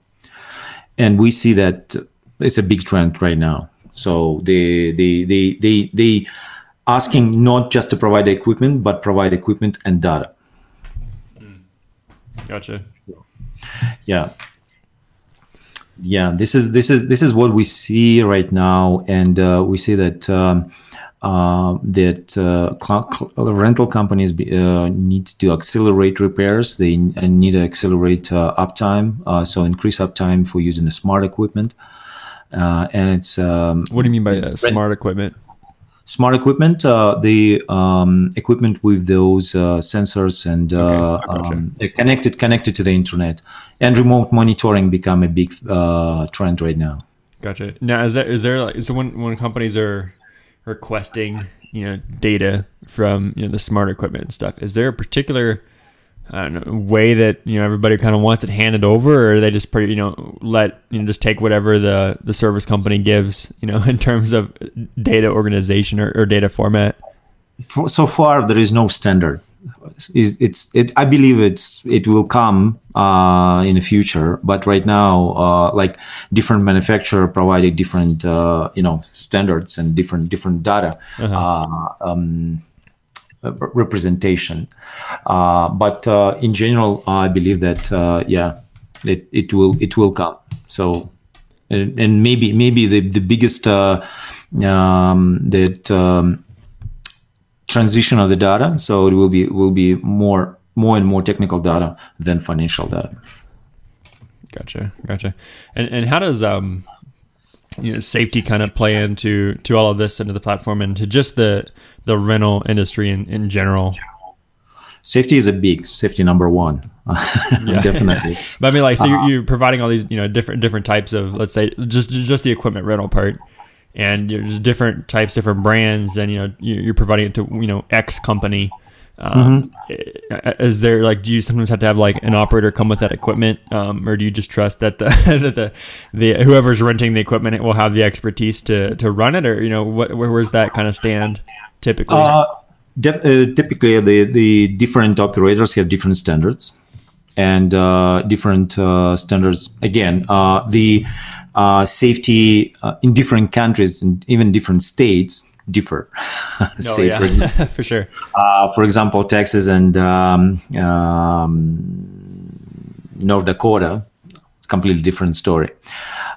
and we see that it's a big trend right now. So they they they they they asking not just to provide the equipment, but provide equipment and data. Mm. Gotcha. So, yeah, yeah. This is this is this is what we see right now, and uh, we see that. Um, uh, that uh, cl- cl- rental companies be, uh, need to accelerate repairs. They need to accelerate uh, uptime, uh, so increase uptime for using the smart equipment. Uh, and it's um, what do you mean by smart equipment? Smart equipment, the um, equipment with those sensors and okay, gotcha. um, connected connected to the internet, and remote monitoring become a big trend right now. Gotcha. Now, is there is there like so when when companies are requesting you know data from you know the smart equipment and stuff is there a particular I don't know way that you know everybody kind of wants it handed over, or they just pretty you know let you know just take whatever the the service company gives you know in terms of data organization or, or data format. For, so far, there is no standard is it's it i believe it's it will come uh, in the future but right now uh, like different manufacturer providing different uh, you know standards and different different data uh-huh. Uh, um, representation uh, but uh, in general i believe that yeah it, it will it will come so and, and maybe maybe the the biggest um, that um, transition of the data. So it will be will be more more and more technical data than financial data. Gotcha, gotcha. And and how does um you know, safety kind of play into to all of this into the platform and to just the the rental industry in, in general? Safety is a big safety number one, definitely. but I mean, like, so you're, uh-huh. you're providing all these, you know, different different types of, let's say, just just the equipment rental part and there's different types, different brands, and you know you're providing it to you know X company. Um, mm-hmm. Is there like, do you sometimes have to have like an operator come with that equipment, um, or do you just trust that the, that the the whoever's renting the equipment will have the expertise to to run it, or you know what where, where's that kind of stand typically? Uh, def- uh, typically, the the different operators have different standards and uh, different uh, standards. Again, uh, the uh, safety uh, in different countries and even different states differ. Say, yeah. for, for, sure. Uh, for example, Texas and um, um, North Dakota, it's completely different story.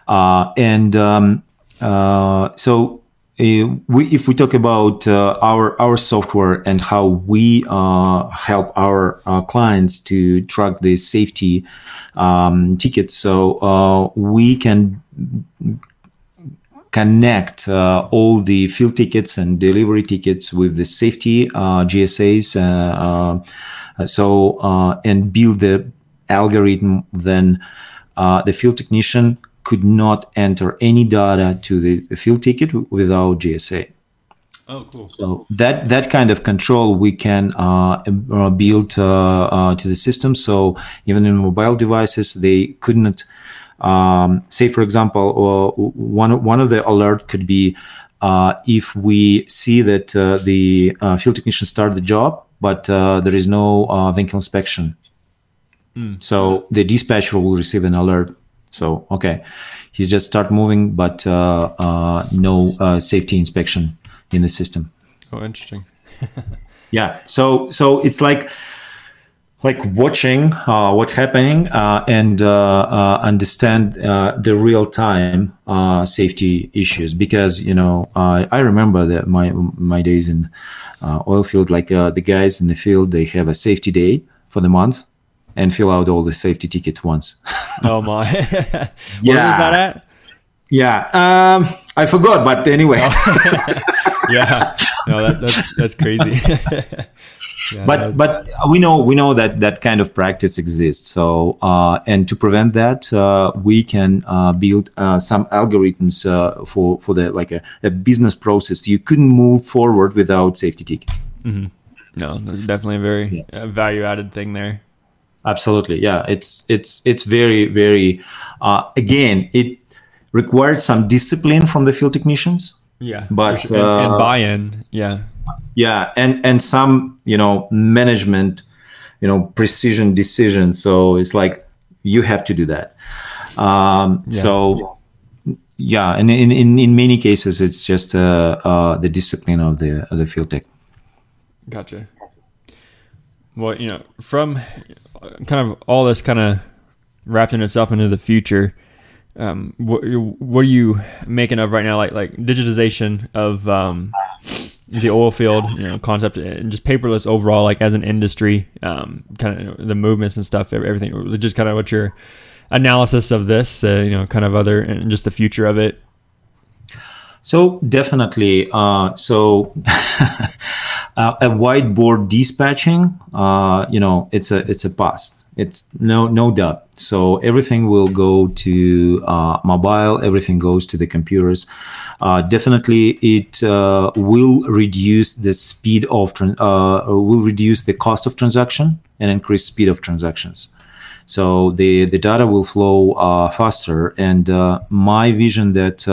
Uh, and um, uh, so uh, we, if we talk about uh, our our software and how we uh, help our uh, clients to track the safety um, tickets, so uh, we can connect uh, all the field tickets and delivery tickets with the safety JSAs, so and build the algorithm then uh, the field technician could not enter any data to the, field ticket without JSA. Oh, cool. So that that kind of control we can uh, uh, build uh, uh, to the system. So even in mobile devices, they couldn't um, say, for example, uh, one one of the alert could be uh, if we see that the field technician start the job, but there is no vehicle inspection. Mm. So the dispatcher will receive an alert. So okay, he's just start moving, but no safety inspection in the system. Oh, interesting. yeah. So so it's like like watching uh, what's happening uh, and uh, uh understand uh, the real time uh, safety issues because you know I remember that my my days in oil field like the guys in the field they have a safety day for the month and fill out all the safety tickets once. oh my! Where yeah. was that at? Yeah, um, I forgot, but anyways. yeah, no, that, that's that's crazy. Yeah, but but we know we know that that kind of practice exists. So uh, and to prevent that, uh, we can uh, build uh, some algorithms uh, for for the like a, a, business process. You couldn't move forward without safety tickets. Mm-hmm. No, that's definitely a very yeah. value added thing there. Absolutely, yeah. It's it's it's very very. Uh, again, it required some discipline from the field technicians yeah, but sure. and, and uh, buy-in. Yeah, yeah, and and some you know management, you know precision decisions. So it's like you have to do that. Um, yeah. So yeah, and in, in in many cases, it's just uh, uh, the discipline of the of the field tech. Gotcha. Well, you know, from kind of all this kind of wrapping itself into the future um, what what are you making of right now? Like like digitization of um, the oil field, you know, concept and just paperless overall, like as an industry, um, kind of the movements and stuff, everything. Just kind of what your analysis of this, uh, you know, kind of other and just the future of it. So definitely, uh, so uh, a whiteboard dispatching, uh, you know, it's a it's a past it's no no doubt. So everything will go to uh, mobile. Everything goes to the computers. Uh, definitely, it uh, will reduce the speed of uh, will reduce the cost of transaction and increase speed of transactions. So the the data will flow uh, faster. And uh, my vision that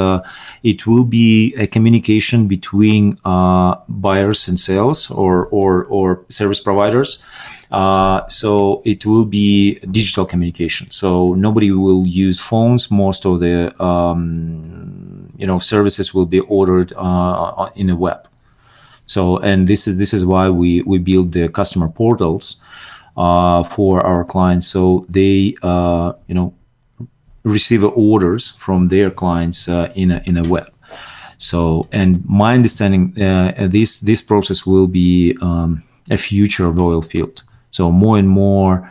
it will be a communication between buyers and sales or or or service providers uh, so it will be digital communication. So nobody will use phones. Most of the um, you know services will be ordered uh, in the web. So and this is this is why we we build the customer portals uh, for our clients. So they uh, you know receive orders from their clients uh, in a in a web. So and my understanding, this this process will be um, a future of oil field. So more and more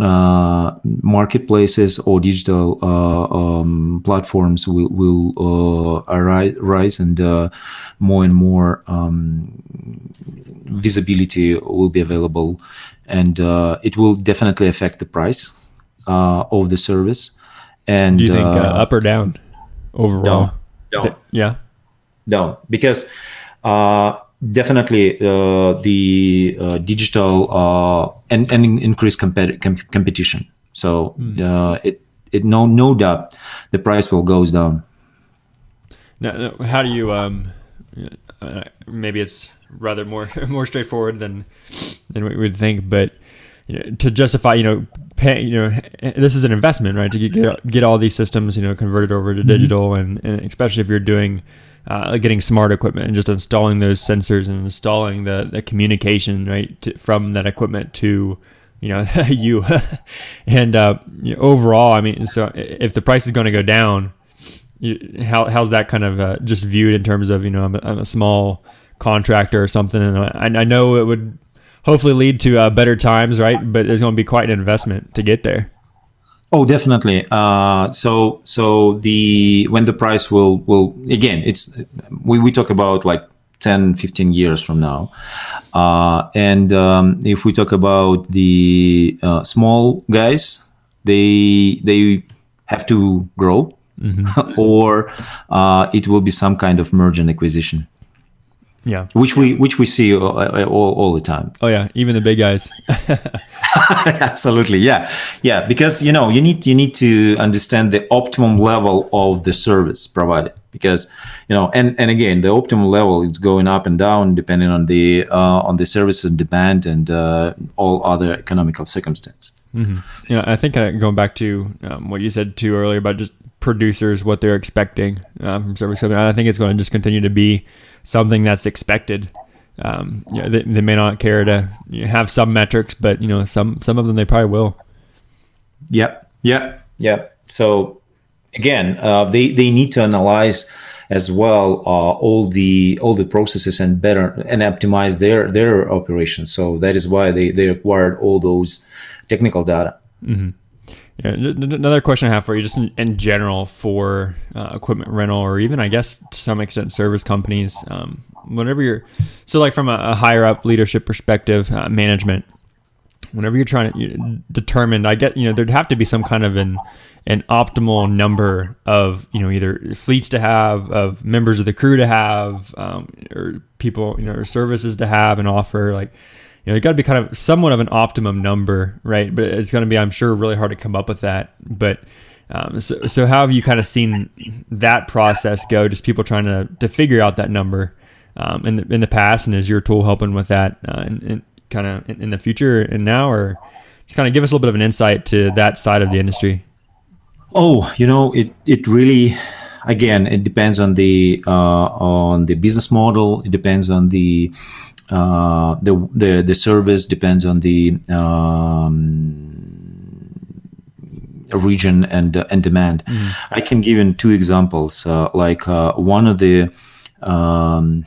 uh, marketplaces or digital uh, um, platforms will, will uh, arise and uh, more and more um, visibility will be available. And uh, it will definitely affect the price uh, of the service. And do you think up or down overall? Down, down. Yeah. Down. Because definitely uh, the uh, digital uh, and, and increased compet- com- competition. So mm. it it no no doubt the price will goes down. Now, how do you um, uh, maybe it's rather more more straightforward than than we would think, but you know, to justify, you know, pay, you know, this is an investment, right? To get get all these systems, you know, converted over to mm-hmm. digital, mm-hmm. and, and especially if you're doing uh, getting smart equipment and just installing those sensors and installing the, the communication right to, from that equipment to you know you. And uh, you know, overall i mean so if the price is going to go down you, how, how's that kind of uh, just viewed in terms of you know I'm a, I'm a small contractor or something? And I, I know it would hopefully lead to uh, better times right? But there's going to be quite an investment to get there Oh, definitely. Uh, so, so the when the price will will again, it's we, we talk about like 10, 15 years from now, uh, and um, if we talk about the uh, small guys, they they have to grow, or uh, it will be some kind of merge and acquisition, Yeah. which we which we see all, all, all the time. Oh yeah, even the big guys. Absolutely, yeah, yeah. Because you know you need you need to understand the optimum level of the service provided. Because you know, and and again, the optimum level is going up and down depending on the uh, on the service and demand and uh, all other economical circumstances. You know, I think uh, going back to um, what you said too earlier about just producers, what they're expecting um, from service company, I think it's going to just continue to be something that's expected. Um, yeah, they, they may not care to you know, have some metrics, but you know, some some of them they probably will. Yeah, yeah, yeah. So again, uh, they they need to analyze as well uh, all the all the processes and better and optimize their their operations. So that is why they they acquired all those technical data. Yeah, another question I have for you, just in, in general for uh, equipment rental, or even I guess to some extent service companies. Um, whenever you're, so like from a, a higher up leadership perspective, uh, management. Whenever you're trying to you, determine, I get you know there'd have to be some kind of an an optimal number of you know either fleets to have, of members of the crew to have, um, or people you know or services to have and offer. Like you know, got to be kind of somewhat of an optimum number, right? But it's going to be, I'm sure, really hard to come up with that. But um, so, so how have you kind of seen that process go? Just people trying to to figure out that number um, in the in the past, and is your tool helping with that uh, in, in kind of in, in the future and now, or just kind of give us a little bit of an insight to that side of the industry? Oh, you know, it it really again it depends on the uh, on the business model. It depends on the uh, the the the service. Depends on the um, region and uh, and demand. I can give you two examples. Uh, like uh, one of the um,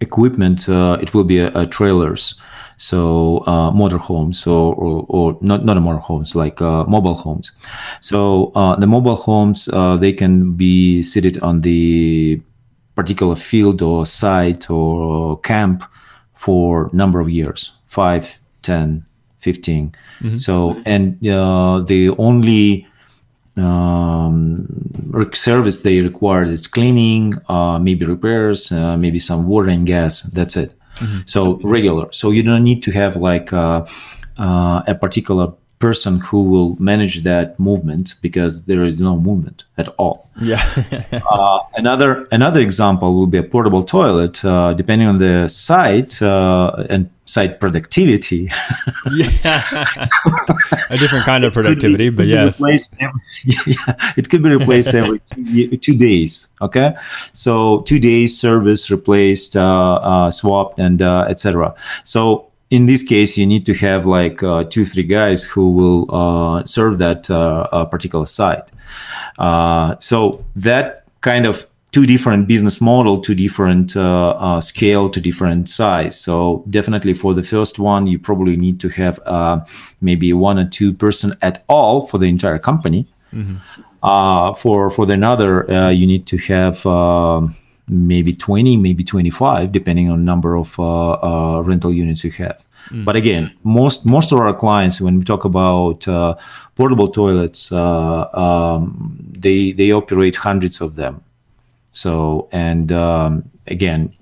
equipment, uh, it will be a, a trailers. So uh, motorhomes or, or, or not not a motorhomes like uh, mobile homes. So uh, the mobile homes uh, they can be seated on the particular field or site or camp for number of years 5 10 15 so and uh, the only um, service they require is cleaning, uh, maybe repairs, uh, maybe some water and gas. That's it. So regular. So you don't need to have like uh, uh, a particular person who will manage that movement because there is no movement at all. Yeah, Uh, another another example will be a portable toilet. Uh, depending on the site uh, and site productivity, yeah, a different kind of could be- productivity, but yes, every, yeah, it could be replaced every two, two days. Okay, so two days service replaced, uh, uh, swapped, and uh, etc. So in this case, you need to have like uh, two, three guys who will uh, serve that uh, uh, particular site. Uh, so that kind of two different business model, two different uh, scale, two different size. So definitely for the first one, you probably need to have uh, maybe one or two person at all for the entire company. Uh, for for the another, uh, you need to have um maybe 20, maybe 25, depending on number of uh, uh, rental units you have. But again, most most of our clients, when we talk about uh, portable toilets, uh, um, they they operate hundreds of them. So and um, again,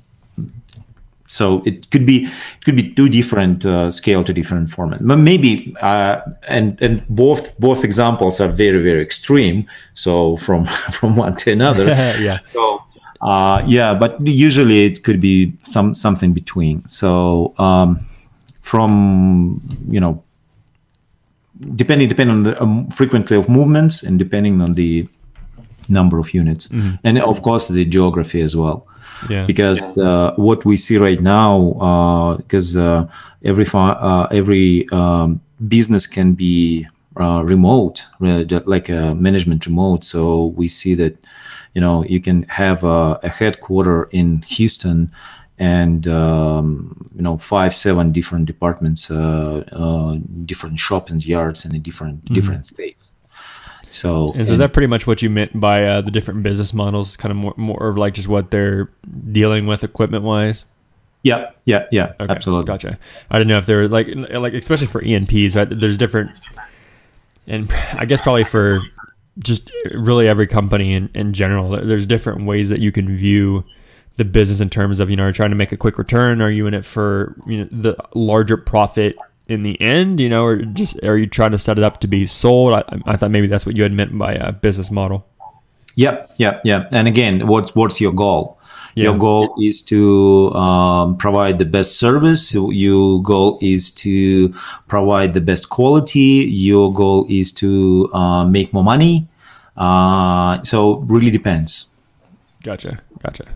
so it could be it could be two different uh, scale to different format. But maybe uh, and and both both examples are very very extreme. So from from one to another. Yeah, so uh, yeah but usually it could be some something between. So um, from you know depending depending on the um, frequency of movements and depending on the number of units. And of course the geography as well. Yeah, because uh, what we see right now, because uh, every fa- uh, every um, business can be uh, remote, uh, like a management remote. So we see that you know you can have a, a headquarter in Houston and um, you know five seven different departments, uh, uh, different shops and yards in a different different states. So And so is that pretty much what you meant by uh, the different business models? Kind of more, more of like just what they're dealing with equipment wise. yeah yeah yeah Okay, absolutely gotcha. I don't know if they're like like especially for E&Ps, right? There's different and I guess probably for just really every company in, in general, there's different ways that you can view the business in terms of you know, are trying to make a quick return? Are you in it for you know the larger profit in the end? You know, or just are you trying to set it up to be sold? I, I thought maybe that's what you had meant by a business model. Yep, yep, yep. And again, what's what's your goal? Yeah. Your goal is to um, provide the best service. Your goal is to provide the best quality. Your goal is to uh, make more money. Uh, so really depends. Gotcha. Gotcha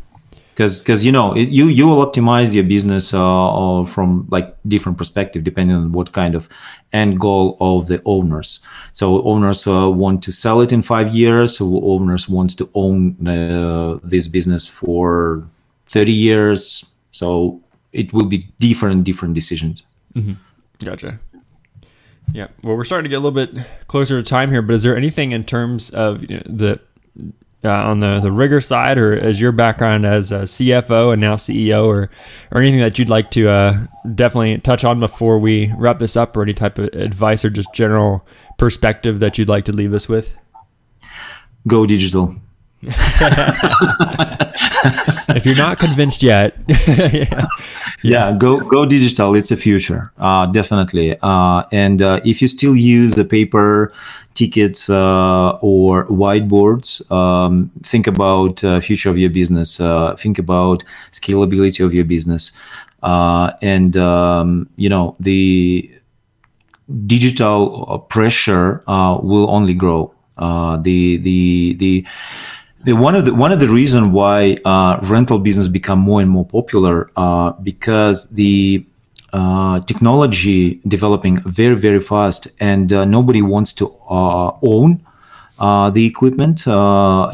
because because you know it, you you will optimize your business uh, from like different perspective depending on what kind of end goal of the owners. So owners uh, want to sell it in five years. So owners want to own uh, this business for 30 years. So it will be different different decisions. Mm-hmm. gotcha. Yeah. Well we're starting to get a little bit closer to time here but is there anything in terms of you know, the uh, on the, the Riger side, or as your background as a CFO and now CEO, or or anything that you'd like to uh, definitely touch on before we wrap this up, or any type of advice or just general perspective that you'd like to leave us with? Go digital. if you're not convinced yet, yeah. yeah. go go digital. It's the future, uh, definitely. Uh, and uh, if you still use the paper tickets uh, or whiteboards, um, think about uh, future of your business. Uh, think about scalability of your business, and um, you know the digital pressure will only grow. the the the the, one of the one of the reason why uh, rental business become more and more popular uh, because the uh, technology developing very very fast and uh, nobody wants to uh, own uh, the equipment.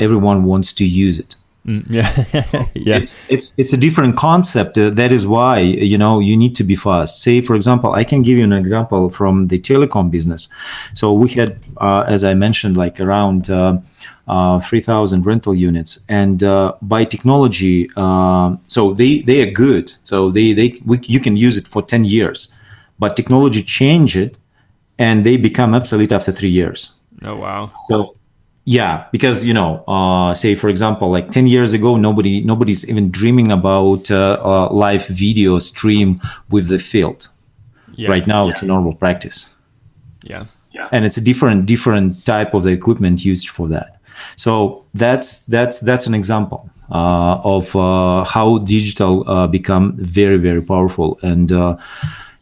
everyone wants to use it. Mm, yeah, yeah. It's it's it's a different concept. that is why you know you need to be fast. Say for example, I can give you an example from the telecom business. So we had, as I mentioned, like around uh, 3000 rental units. And uh, by technology uh, so they they are good. So they they we, you can use it for 10 years. But technology change it and they become obsolete after three years. Oh wow. So yeah because you know uh, say for example like 10 years ago nobody nobody's even dreaming about uh, live video stream with the field. Yeah, right now yeah. it's a normal practice. Yeah. Yeah. and it's a different different type of the equipment used for that so that's that's that's an example uh, of uh, how digital uh, become very very powerful. And uh,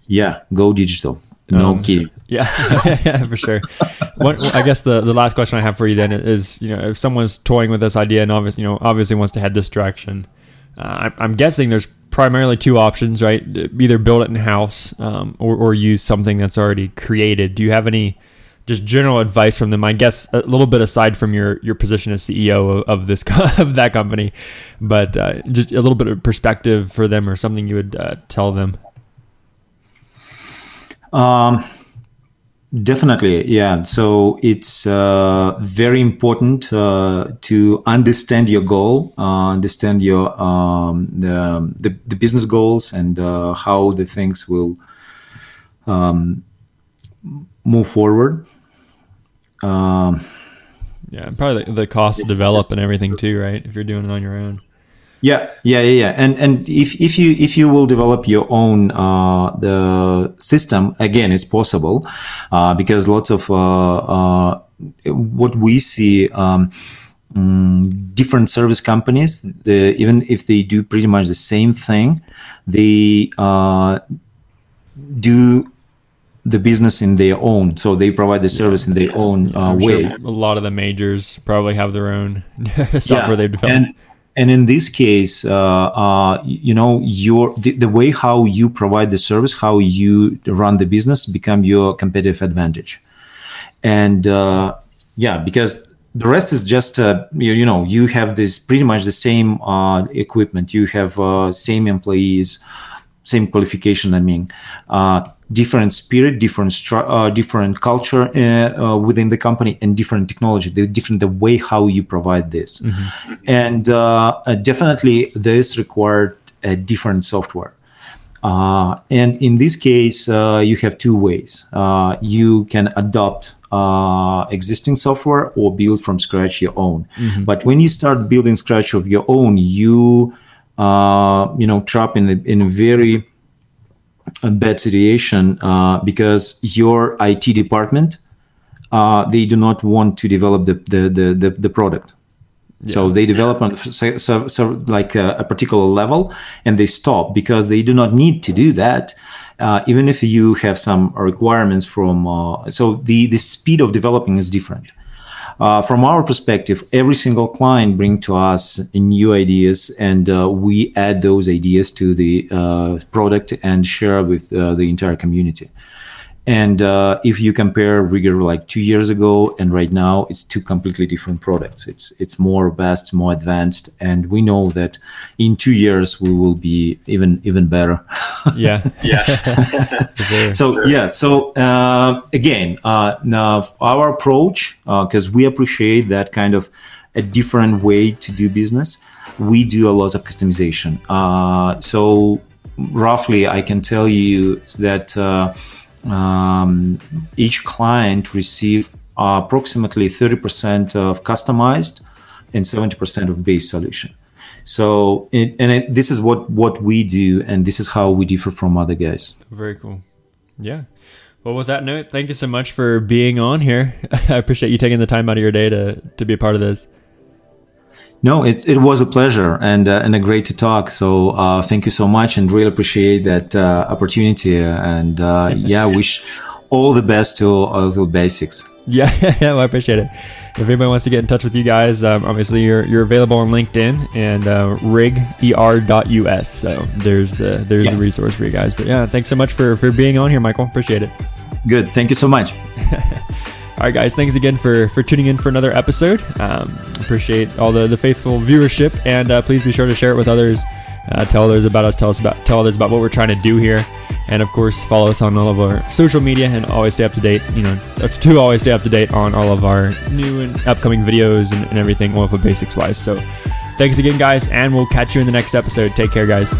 yeah, go digital. No um, kidding. Yeah, yeah, for sure. I guess the, the last question I have for you then is, you know, if someone's toying with this idea and obviously, you know, obviously wants to head this direction, uh, I, am guessing there's primarily two options, right? Either build it in house um, or, or use something that's already created. Do you have any just general advice from them. I guess a little bit aside from your your position as CEO of, of this of that company, but uh, just a little bit of perspective for them or something you would uh, tell them. Um, definitely, yeah. So it's uh, very important uh, to understand your goal, uh, understand your um, the, the, the business goals and uh, how the things will. Um, move forward. Um, yeah, probably the, the cost to develop and everything too, right? If you're doing it on your own. Yeah, yeah, yeah, yeah. And and if if you if you will develop your own uh, the system again, it's possible uh, because lots of uh, uh what we see. Um, um, different service companies, the, even if they do pretty much the same thing, they uh, do the business in their own so they provide the service in their own uh, way. Sure a lot of the majors probably have their own software yeah. they've developed. And, and in this case uh, uh, you know your the, the, way how you provide the service how you run the business become your competitive advantage. And uh, yeah because the rest is just uh, you, you, know you have this pretty much the same uh, equipment. You have same employees same qualification i mean different spirit, different stru- uh, different culture uh, uh, within the company, and different technology. The different the way how you provide this, mm-hmm. and uh, uh, definitely this required a different software. Uh, and in this case, you have two ways. you can adopt uh, existing software or build from scratch your own. Mm-hmm. But when you start building scratch of your own, you uh, you know trapped in a, in a very bad situation uh, because your IT department uh, they do not want to develop the the the, the, the product. Yeah. So they develop on so, so, so like a, a, particular level and they stop because they do not need to do that. Uh, even if you have some requirements from, uh, so the, the speed of developing is different. Uh, from our perspective, every single client bring to us new ideas, and uh, we add those ideas to the uh, product and share with uh, the entire community. And uh, if you compare Riger like two years ago and right now, it's two completely different products. It's it's more robust, more advanced, and we know that in two years we will be even even better. Yeah, yeah. so yeah, so uh, again, uh, now our approach because uh, we appreciate that kind of a different way to do business. We do a lot of customization. Uh, so roughly, I can tell you that uh, um, each client receive approximately 30% of customized and 70% of base solution. So, it, and it, this is what what we do, and this is how we differ from other guys. Very cool. Yeah. Well, with that note, thank you so much for being on here. I appreciate you taking the time out of your day to to be a part of this. No, it, it was a pleasure and uh, and a great to talk. So uh, thank you so much, and really appreciate that uh, opportunity. And uh, yeah, wish all the best to Oilfield Basics. Yeah, yeah, well, I appreciate it. If anybody wants to get in touch with you guys, um, obviously you're you're available on LinkedIn and uh, riger.us. So there's the there's yeah. the resource for you guys. But yeah, thanks so much for for being on here, Michael. Appreciate it. Good. Thank you so much. All right, guys, thanks again for, for tuning in for another episode. Um, appreciate all the, the faithful viewership, and uh, please be sure to share it with others. Uh, tell others about us. Tell us about tell others about what we're trying to do here, and of course, follow us on all of our social media and always stay up to date. You know, to always stay up to date on all of our new and upcoming videos and, and everything, oil basics wise. So, thanks again, guys, and we'll catch you in the next episode. Take care, guys.